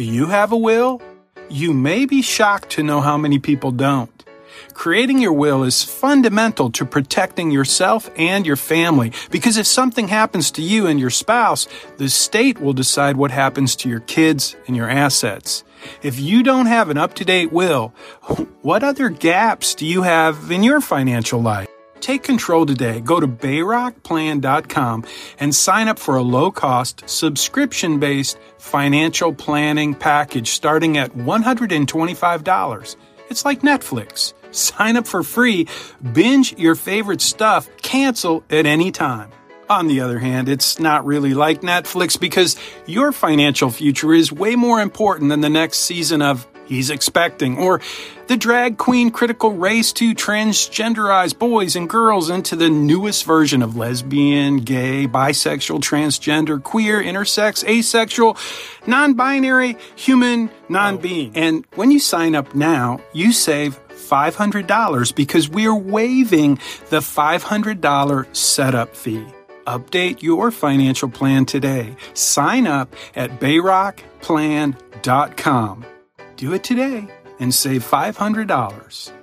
Do you have a will? You may be shocked to know how many people don't. Creating your will is fundamental to protecting yourself and your family because if something happens to you and your spouse, the state will decide what happens to your kids and your assets. If you don't have an up to date will, what other gaps do you have in your financial life? Take control today. Go to bayrockplan.com and sign up for a low cost, subscription based financial planning package starting at $125. It's like Netflix. Sign up for free, binge your favorite stuff, cancel at any time. On the other hand, it's not really like Netflix because your financial future is way more important than the next season of He's Expecting or the drag queen critical race to transgenderize boys and girls into the newest version of lesbian, gay, bisexual, transgender, queer, intersex, asexual, non binary, human, non being. Oh. And when you sign up now, you save $500 because we're waiving the $500 setup fee. Update your financial plan today. Sign up at bayrockplan.com. Do it today and save $500.